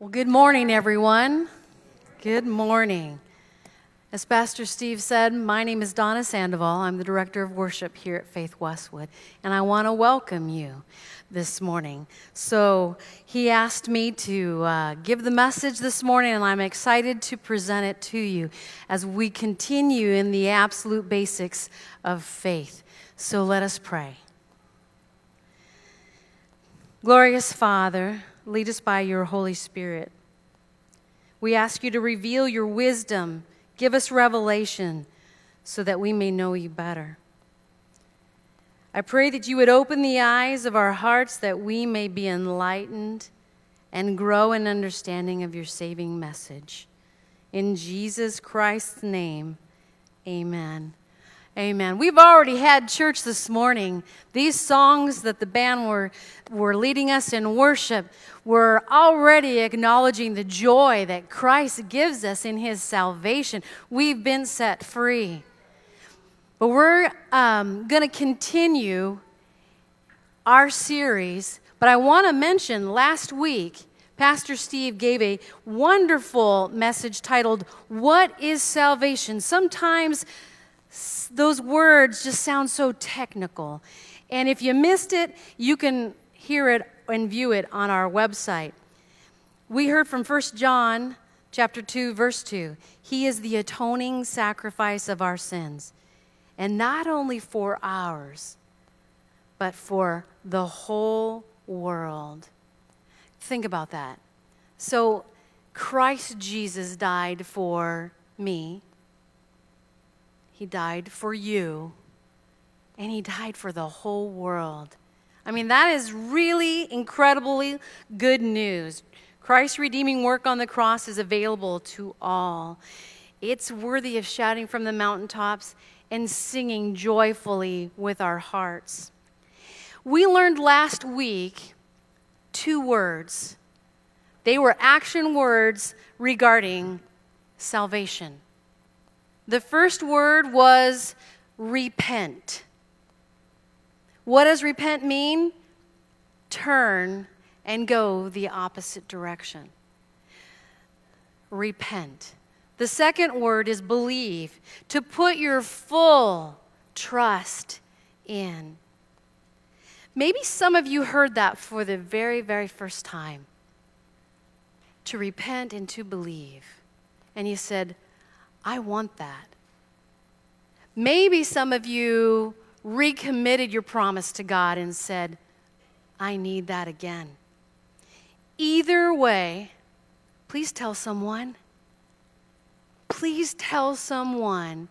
Well, good morning, everyone. Good morning. As Pastor Steve said, my name is Donna Sandoval. I'm the director of worship here at Faith Westwood, and I want to welcome you this morning. So, he asked me to uh, give the message this morning, and I'm excited to present it to you as we continue in the absolute basics of faith. So, let us pray. Glorious Father, Lead us by your Holy Spirit. We ask you to reveal your wisdom, give us revelation so that we may know you better. I pray that you would open the eyes of our hearts that we may be enlightened and grow in understanding of your saving message. In Jesus Christ's name, amen. Amen. We've already had church this morning. These songs that the band were, were leading us in worship were already acknowledging the joy that Christ gives us in his salvation. We've been set free. But we're um, going to continue our series. But I want to mention last week, Pastor Steve gave a wonderful message titled, What is Salvation? Sometimes those words just sound so technical. And if you missed it, you can hear it and view it on our website. We heard from 1 John chapter 2 verse 2. He is the atoning sacrifice of our sins. And not only for ours, but for the whole world. Think about that. So Christ Jesus died for me, he died for you, and He died for the whole world. I mean, that is really incredibly good news. Christ's redeeming work on the cross is available to all. It's worthy of shouting from the mountaintops and singing joyfully with our hearts. We learned last week two words. They were action words regarding salvation. The first word was repent. What does repent mean? Turn and go the opposite direction. Repent. The second word is believe, to put your full trust in. Maybe some of you heard that for the very, very first time. To repent and to believe. And you said, I want that. Maybe some of you recommitted your promise to God and said, I need that again. Either way, please tell someone. Please tell someone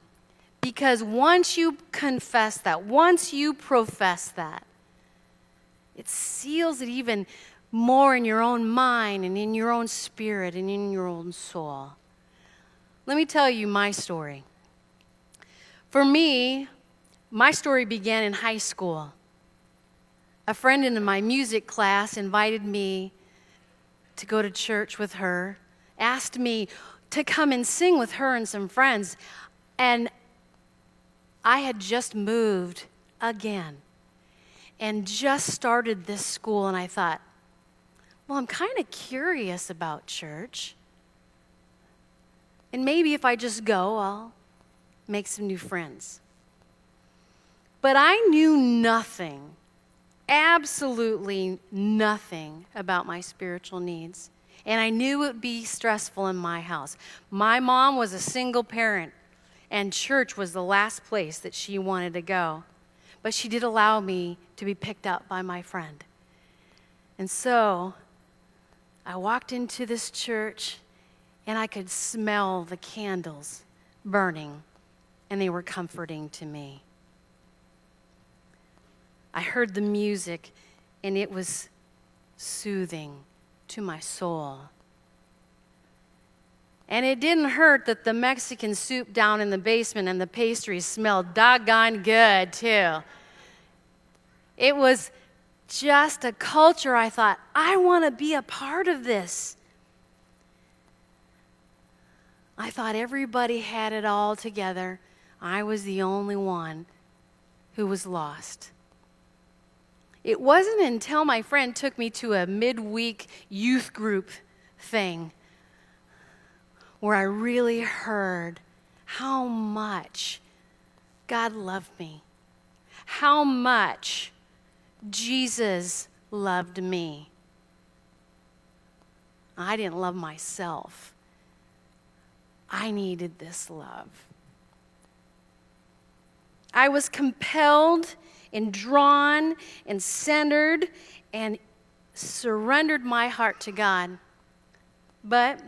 because once you confess that, once you profess that, it seals it even more in your own mind and in your own spirit and in your own soul. Let me tell you my story. For me, my story began in high school. A friend in my music class invited me to go to church with her, asked me to come and sing with her and some friends. And I had just moved again and just started this school, and I thought, well, I'm kind of curious about church. And maybe if I just go, I'll make some new friends. But I knew nothing, absolutely nothing about my spiritual needs. And I knew it would be stressful in my house. My mom was a single parent, and church was the last place that she wanted to go. But she did allow me to be picked up by my friend. And so I walked into this church and I could smell the candles burning, and they were comforting to me. I heard the music, and it was soothing to my soul. And it didn't hurt that the Mexican soup down in the basement and the pastries smelled doggone good, too. It was just a culture I thought, I want to be a part of this. I thought everybody had it all together. I was the only one who was lost. It wasn't until my friend took me to a midweek youth group thing where I really heard how much God loved me, how much Jesus loved me. I didn't love myself. I needed this love. I was compelled and drawn and centered and surrendered my heart to God. But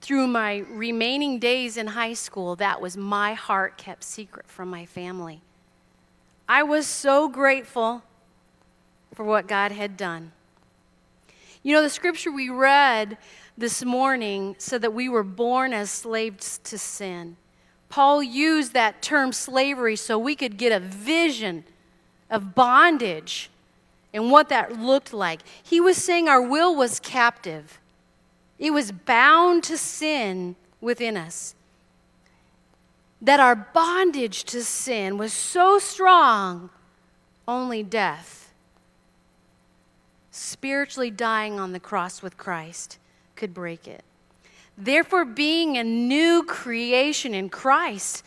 through my remaining days in high school, that was my heart kept secret from my family. I was so grateful for what God had done. You know, the scripture we read this morning said that we were born as slaves to sin. Paul used that term slavery so we could get a vision of bondage and what that looked like. He was saying our will was captive, it was bound to sin within us. That our bondage to sin was so strong, only death, spiritually dying on the cross with Christ, could break it. Therefore, being a new creation in Christ,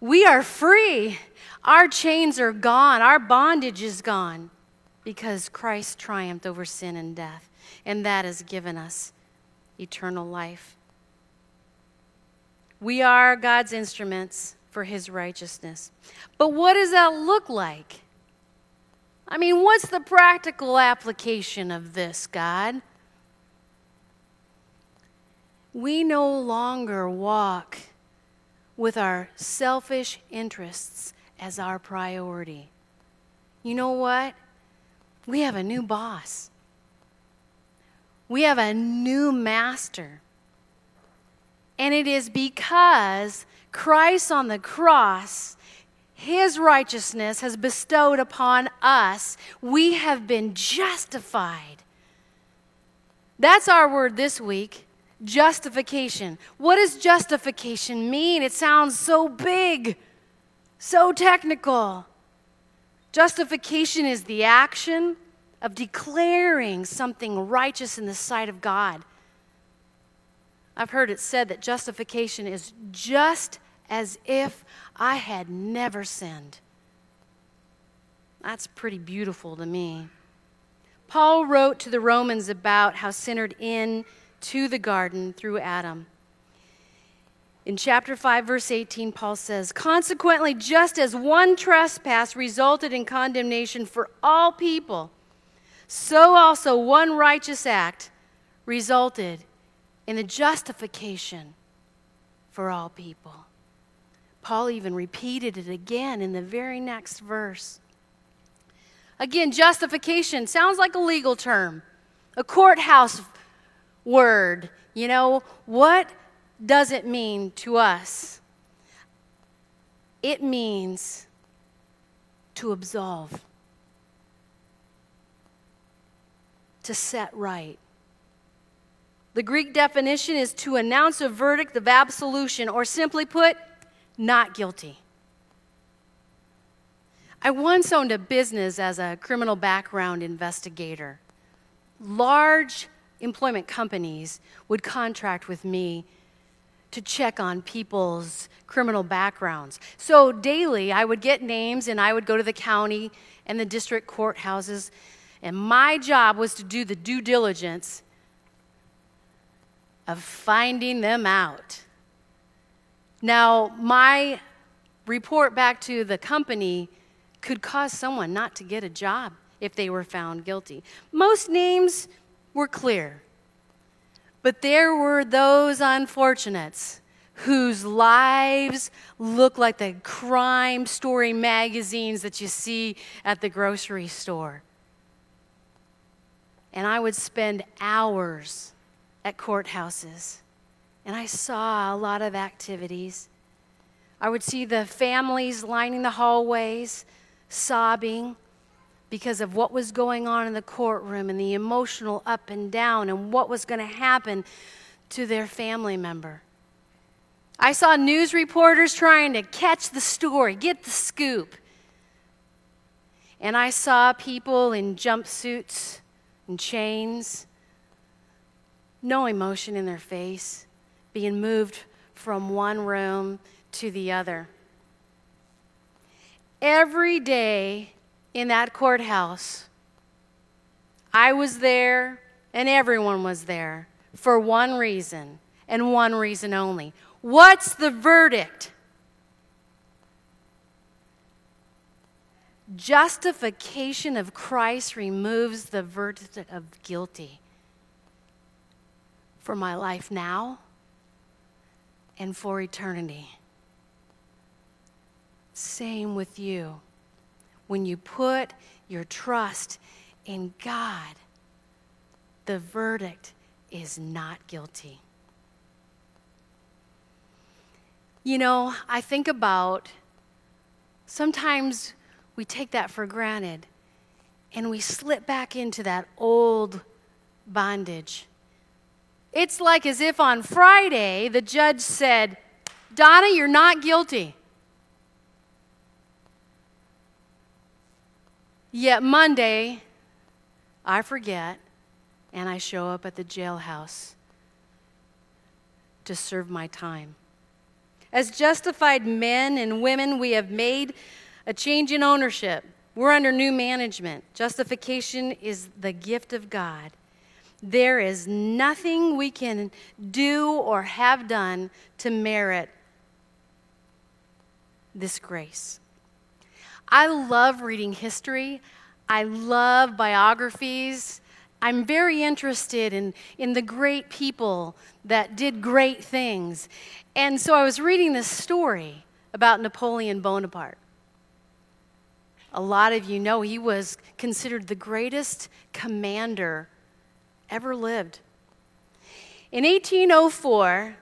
we are free. Our chains are gone. Our bondage is gone because Christ triumphed over sin and death, and that has given us eternal life. We are God's instruments for his righteousness. But what does that look like? I mean, what's the practical application of this, God? we no longer walk with our selfish interests as our priority. You know what? We have a new boss. We have a new master. And it is because Christ on the cross, his righteousness has bestowed upon us, we have been justified. That's our word this week. Justification. What does justification mean? It sounds so big, so technical. Justification is the action of declaring something righteous in the sight of God. I've heard it said that justification is just as if I had never sinned. That's pretty beautiful to me. Paul wrote to the Romans about how sinnered in to the garden through Adam. In chapter 5, verse 18, Paul says, Consequently, just as one trespass resulted in condemnation for all people, so also one righteous act resulted in the justification for all people. Paul even repeated it again in the very next verse. Again, justification sounds like a legal term, a courthouse word. You know, what does it mean to us? It means to absolve, to set right. The Greek definition is to announce a verdict of absolution, or simply put, not guilty. I once owned a business as a criminal background investigator. Large employment companies would contract with me to check on people's criminal backgrounds. So daily, I would get names and I would go to the county and the district courthouses, and my job was to do the due diligence of finding them out. Now, my report back to the company could cause someone not to get a job if they were found guilty. Most names were clear. But there were those unfortunates whose lives look like the crime story magazines that you see at the grocery store. And I would spend hours at courthouses, and I saw a lot of activities. I would see the families lining the hallways, sobbing because of what was going on in the courtroom and the emotional up and down and what was going to happen to their family member. I saw news reporters trying to catch the story, get the scoop. And I saw people in jumpsuits and chains no emotion in their face, being moved from one room to the other. Every day in that courthouse, I was there and everyone was there for one reason and one reason only. What's the verdict? Justification of Christ removes the verdict of guilty for my life now and for eternity. Same with you. When you put your trust in God, the verdict is not guilty. You know, I think about sometimes we take that for granted and we slip back into that old bondage. It's like as if on Friday the judge said, Donna, you're not guilty. Yet Monday, I forget and I show up at the jailhouse to serve my time. As justified men and women, we have made a change in ownership. We're under new management. Justification is the gift of God. There is nothing we can do or have done to merit this grace. I love reading history. I love biographies. I'm very interested in, in the great people that did great things. And so I was reading this story about Napoleon Bonaparte. A lot of you know he was considered the greatest commander ever lived. In 1804,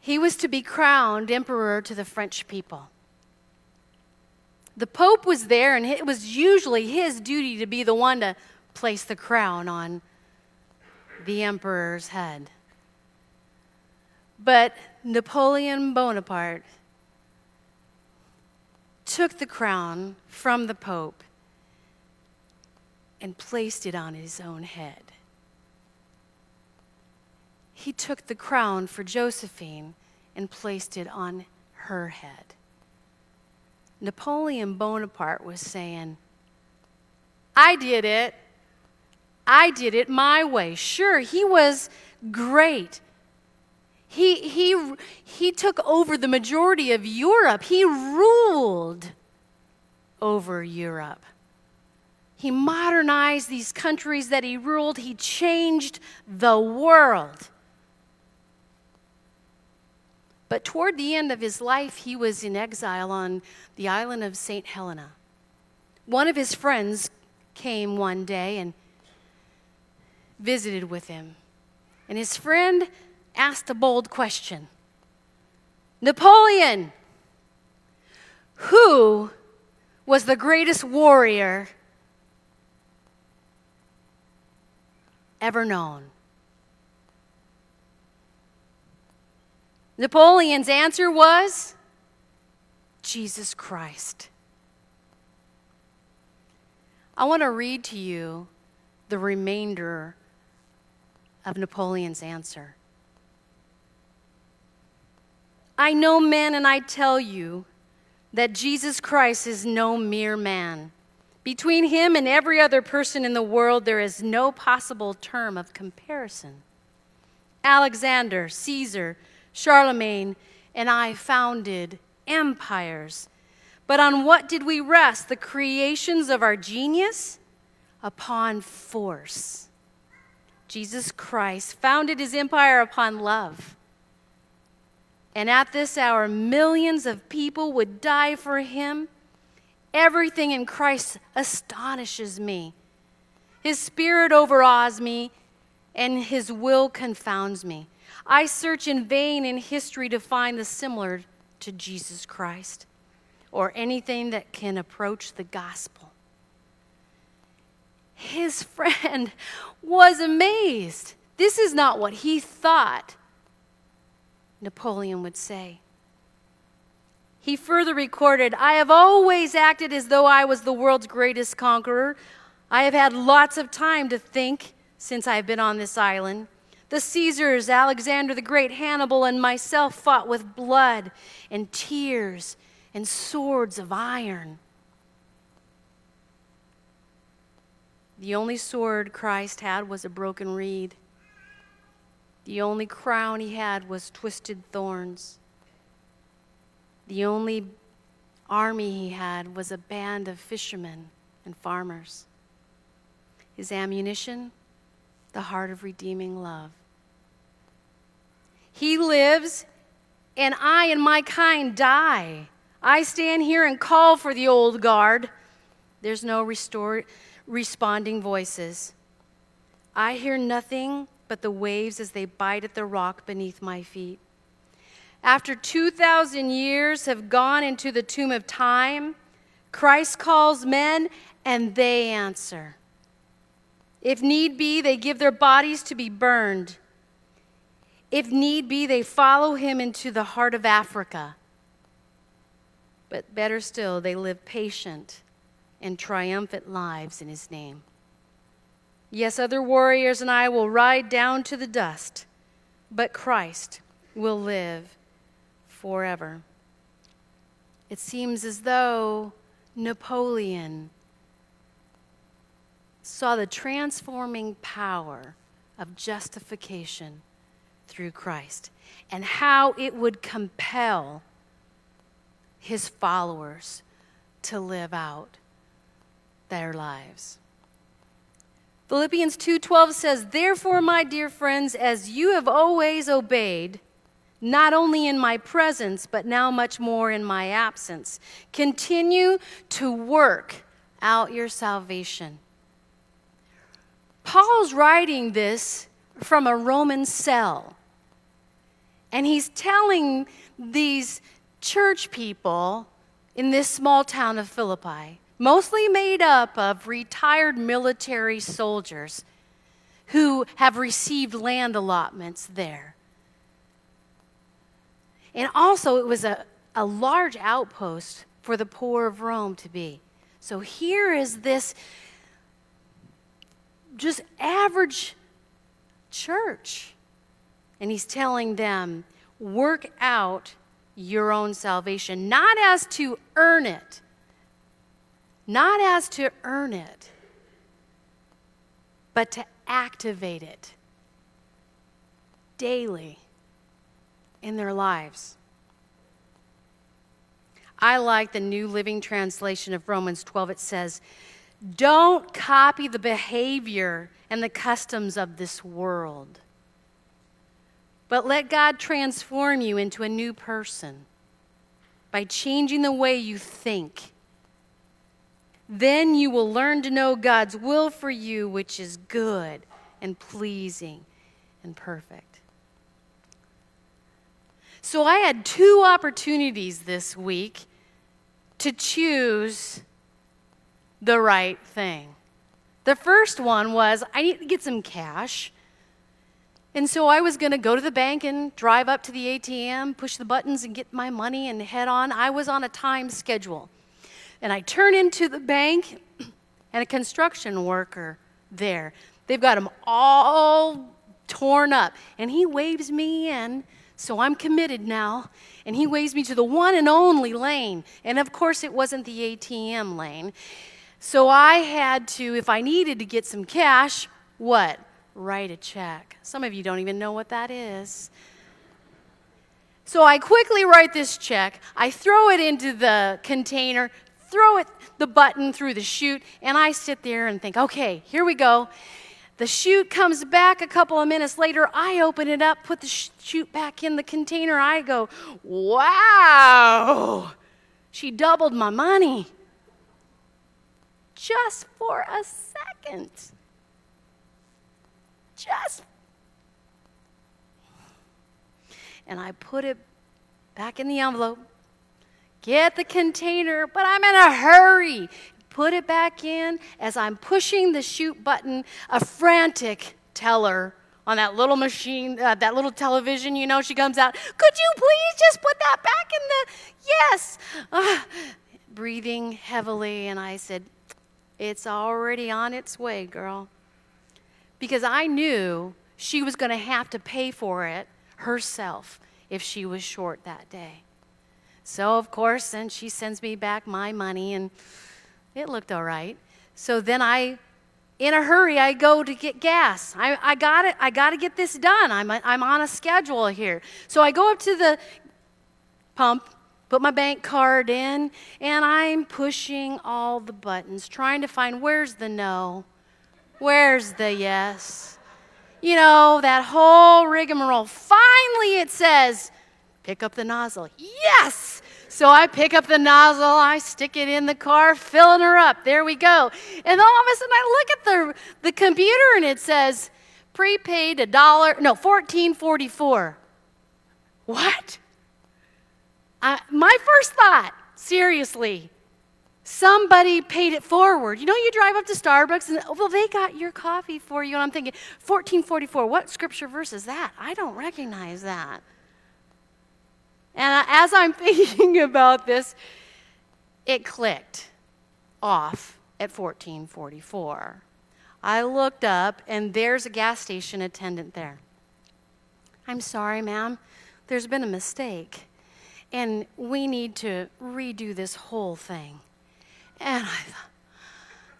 he was to be crowned emperor to the French people. The Pope was there, and it was usually his duty to be the one to place the crown on the emperor's head. But Napoleon Bonaparte took the crown from the Pope and placed it on his own head. He took the crown for Josephine and placed it on her head. Napoleon Bonaparte was saying, I did it. I did it my way. Sure, he was great. He, he, he took over the majority of Europe. He ruled over Europe. He modernized these countries that he ruled. He changed the world. But toward the end of his life, he was in exile on the island of St. Helena. One of his friends came one day and visited with him. And his friend asked a bold question Napoleon, who was the greatest warrior ever known? Napoleon's answer was Jesus Christ. I want to read to you the remainder of Napoleon's answer. I know men, and I tell you that Jesus Christ is no mere man. Between him and every other person in the world, there is no possible term of comparison. Alexander, Caesar, Charlemagne, and I founded empires. But on what did we rest? The creations of our genius? Upon force. Jesus Christ founded his empire upon love. And at this hour, millions of people would die for him. Everything in Christ astonishes me. His spirit overawes me, and his will confounds me. I search in vain in history to find the similar to Jesus Christ or anything that can approach the gospel his friend was amazed. This is not what he thought Napoleon would say. He further recorded I have always acted as though I was the world's greatest conqueror. I have had lots of time to think since I've been on this island. The Caesars, Alexander the Great, Hannibal, and myself fought with blood and tears and swords of iron. The only sword Christ had was a broken reed. The only crown he had was twisted thorns. The only army he had was a band of fishermen and farmers. His ammunition, the heart of redeeming love. He lives, and I and my kind die. I stand here and call for the old guard. There's no restore, responding voices. I hear nothing but the waves as they bite at the rock beneath my feet. After 2,000 years have gone into the tomb of time, Christ calls men and they answer. If need be, they give their bodies to be burned. If need be, they follow him into the heart of Africa. But better still, they live patient and triumphant lives in his name. Yes, other warriors and I will ride down to the dust, but Christ will live forever. It seems as though Napoleon saw the transforming power of justification through Christ and how it would compel his followers to live out their lives. Philippians 2:12 says, "Therefore, my dear friends, as you have always obeyed, not only in my presence, but now much more in my absence, continue to work out your salvation." Paul's writing this from a Roman cell. And he's telling these church people in this small town of Philippi, mostly made up of retired military soldiers who have received land allotments there. And also, it was a, a large outpost for the poor of Rome to be. So here is this just average church. And he's telling them, work out your own salvation, not as to earn it, not as to earn it, but to activate it daily in their lives. I like the New Living Translation of Romans 12. It says, Don't copy the behavior and the customs of this world but let God transform you into a new person by changing the way you think. Then you will learn to know God's will for you, which is good and pleasing and perfect. So I had two opportunities this week to choose the right thing. The first one was I need to get some cash and so I was going to go to the bank and drive up to the ATM, push the buttons, and get my money and head on. I was on a time schedule. And I turn into the bank, and a construction worker there. They've got them all torn up. And he waves me in, so I'm committed now. And he waves me to the one and only lane. And of course, it wasn't the ATM lane. So I had to, if I needed to get some cash, what? Write a check. Some of you don't even know what that is. So I quickly write this check. I throw it into the container, throw it the button through the chute, and I sit there and think, okay, here we go. The chute comes back a couple of minutes later. I open it up, put the chute back in the container. I go, wow, she doubled my money just for a second just. And I put it back in the envelope, get the container, but I'm in a hurry. Put it back in. As I'm pushing the chute button, a frantic teller on that little machine, uh, that little television, you know, she comes out, Could you please just put that back in the. Yes. Uh, breathing heavily, and I said, It's already on its way, girl because I knew she was going to have to pay for it herself if she was short that day. So, of course, then she sends me back my money, and it looked all right. So then I, in a hurry, I go to get gas. I, I got it. I got to get this done. I'm, a, I'm on a schedule here. So I go up to the pump, put my bank card in, and I'm pushing all the buttons, trying to find where's the no, where's the yes. You know, that whole rigmarole. Finally, it says, pick up the nozzle. Yes! So I pick up the nozzle, I stick it in the car, filling her up. There we go. And all of a sudden I look at the, the computer and it says prepaid a dollar, no, fourteen forty four. What? my first thought, seriously, somebody paid it forward. You know, you drive up to Starbucks and, oh, well, they got your coffee for you. And I'm thinking, 1444, what scripture verse is that? I don't recognize that. And as I'm thinking about this, it clicked off at 1444. I looked up, and there's a gas station attendant there. I'm sorry, ma'am. There's been a mistake, and we need to redo this whole thing. And I thought,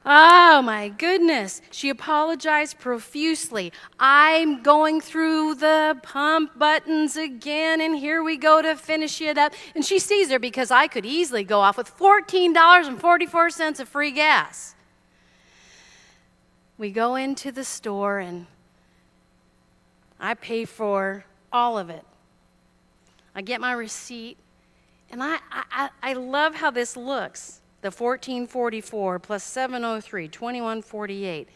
Oh my goodness. She apologized profusely. I'm going through the pump buttons again, and here we go to finish it up. And she sees her because I could easily go off with $14.44 of free gas. We go into the store, and I pay for all of it. I get my receipt, and I, I, I love how this looks the 1444 plus 703, 2148.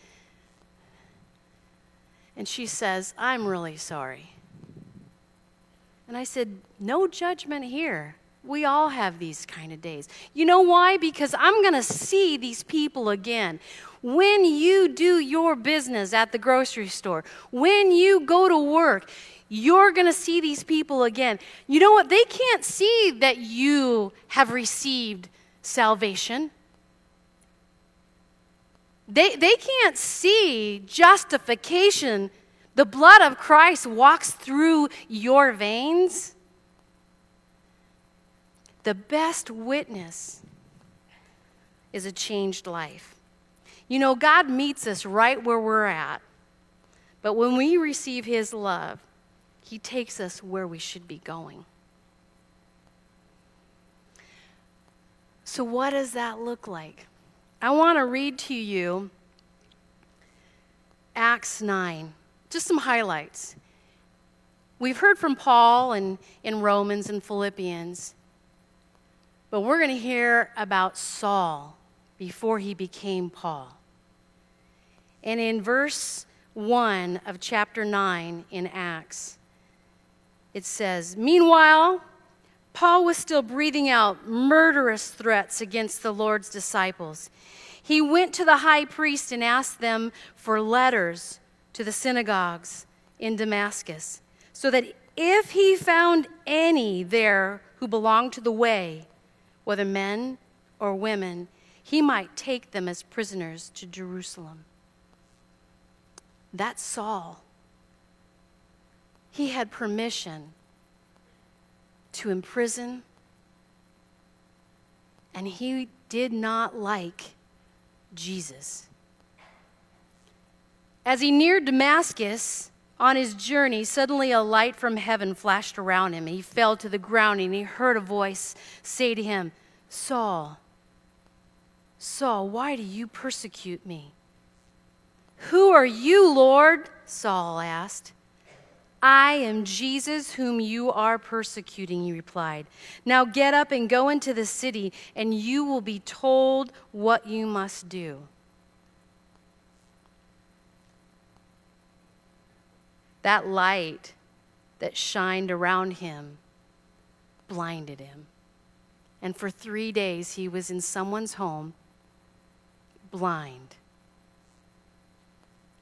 And she says, I'm really sorry. And I said, No judgment here. We all have these kind of days. You know why? Because I'm going to see these people again. When you do your business at the grocery store, when you go to work, you're going to see these people again. You know what? They can't see that you have received salvation. They, they can't see justification. The blood of Christ walks through your veins. The best witness is a changed life. You know, God meets us right where we're at, but when we receive His love, He takes us where we should be going. So, what does that look like? I want to read to you Acts 9, just some highlights. We've heard from Paul and in Romans and Philippians, but we're going to hear about Saul before he became Paul. And in verse 1 of chapter 9 in Acts, it says, Meanwhile, Paul was still breathing out murderous threats against the Lord's disciples. He went to the high priest and asked them for letters to the synagogues in Damascus, so that if he found any there who belonged to the way, whether men or women, he might take them as prisoners to Jerusalem. That's Saul. He had permission to imprison. And he did not like Jesus. As he neared Damascus on his journey, suddenly a light from heaven flashed around him. He fell to the ground and he heard a voice say to him, Saul, Saul, why do you persecute me? Who are you, Lord? Saul asked. I am Jesus whom you are persecuting, he replied. Now get up and go into the city, and you will be told what you must do. That light that shined around him blinded him. And for three days, he was in someone's home, blind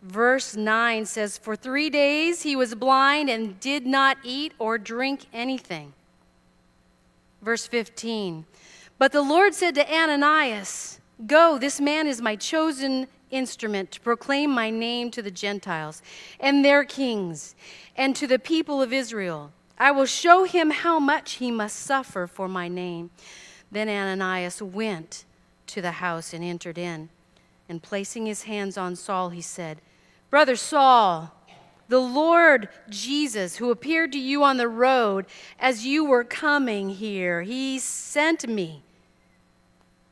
verse 9 says, For three days he was blind and did not eat or drink anything. Verse 15, But the Lord said to Ananias, Go, this man is my chosen instrument to proclaim my name to the Gentiles and their kings and to the people of Israel. I will show him how much he must suffer for my name. Then Ananias went to the house and entered in. And placing his hands on Saul, he said, Brother Saul, the Lord Jesus, who appeared to you on the road as you were coming here, he sent me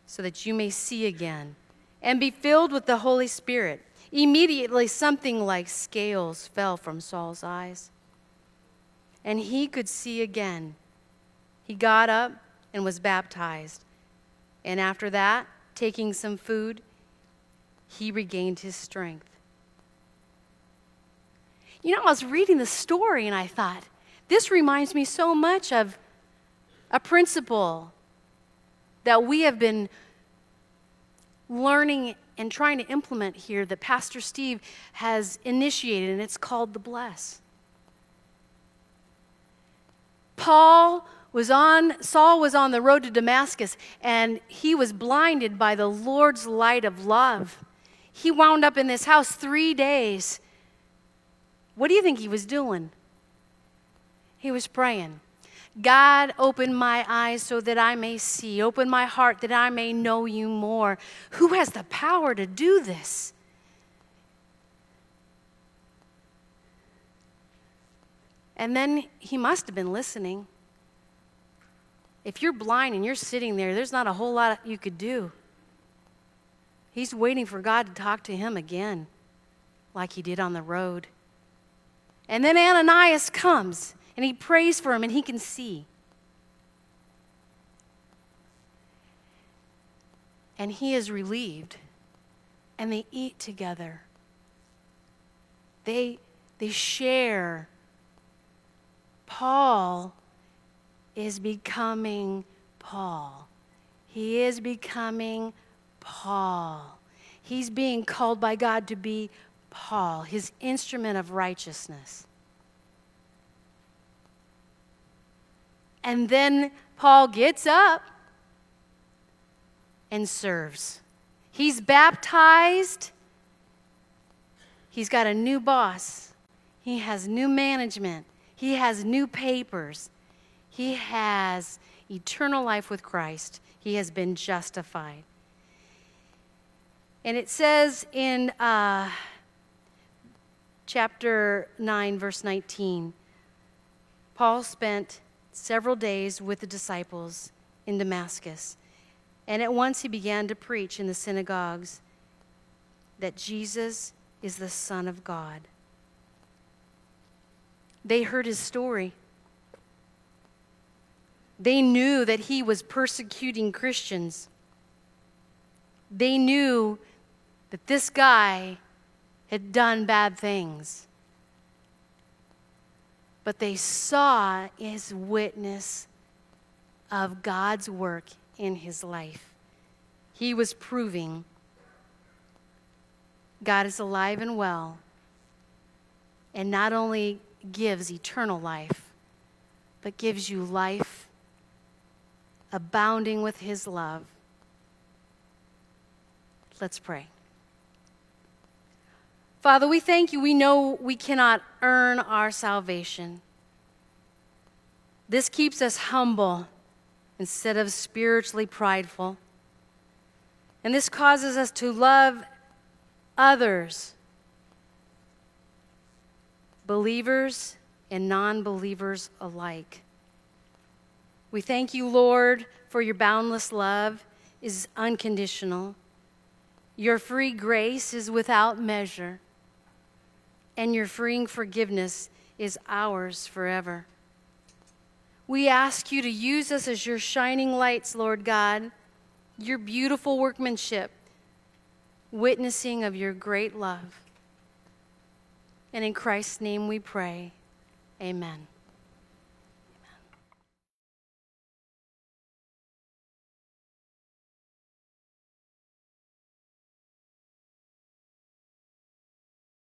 so that you may see again and be filled with the Holy Spirit. Immediately, something like scales fell from Saul's eyes, and he could see again. He got up and was baptized. And after that, taking some food, he regained his strength. You know, I was reading the story and I thought, this reminds me so much of a principle that we have been learning and trying to implement here that Pastor Steve has initiated, and it's called the bless. Paul was on, Saul was on the road to Damascus, and he was blinded by the Lord's light of love. He wound up in this house three days. What do you think he was doing? He was praying. God, open my eyes so that I may see. Open my heart that I may know you more. Who has the power to do this? And then he must have been listening. If you're blind and you're sitting there, there's not a whole lot you could do. He's waiting for God to talk to him again, like he did on the road. And then Ananias comes and he prays for him and he can see. And he is relieved and they eat together. They, they share. Paul is becoming Paul. He is becoming Paul. He's being called by God to be Paul, his instrument of righteousness. And then Paul gets up and serves. He's baptized. He's got a new boss. He has new management. He has new papers. He has eternal life with Christ. He has been justified. And it says in uh, chapter 9, verse 19, Paul spent several days with the disciples in Damascus. And at once he began to preach in the synagogues that Jesus is the Son of God. They heard his story. They knew that he was persecuting Christians. They knew that this guy had done bad things but they saw his witness of God's work in his life. He was proving God is alive and well, and not only gives eternal life, but gives you life abounding with his love. Let's pray. Father, we thank you. We know we cannot earn our salvation. This keeps us humble instead of spiritually prideful. And this causes us to love others, believers and non believers alike. We thank you, Lord, for your boundless love is unconditional. Your free grace is without measure and your freeing forgiveness is ours forever. We ask you to use us as your shining lights, Lord God, your beautiful workmanship, witnessing of your great love. And in Christ's name we pray. Amen.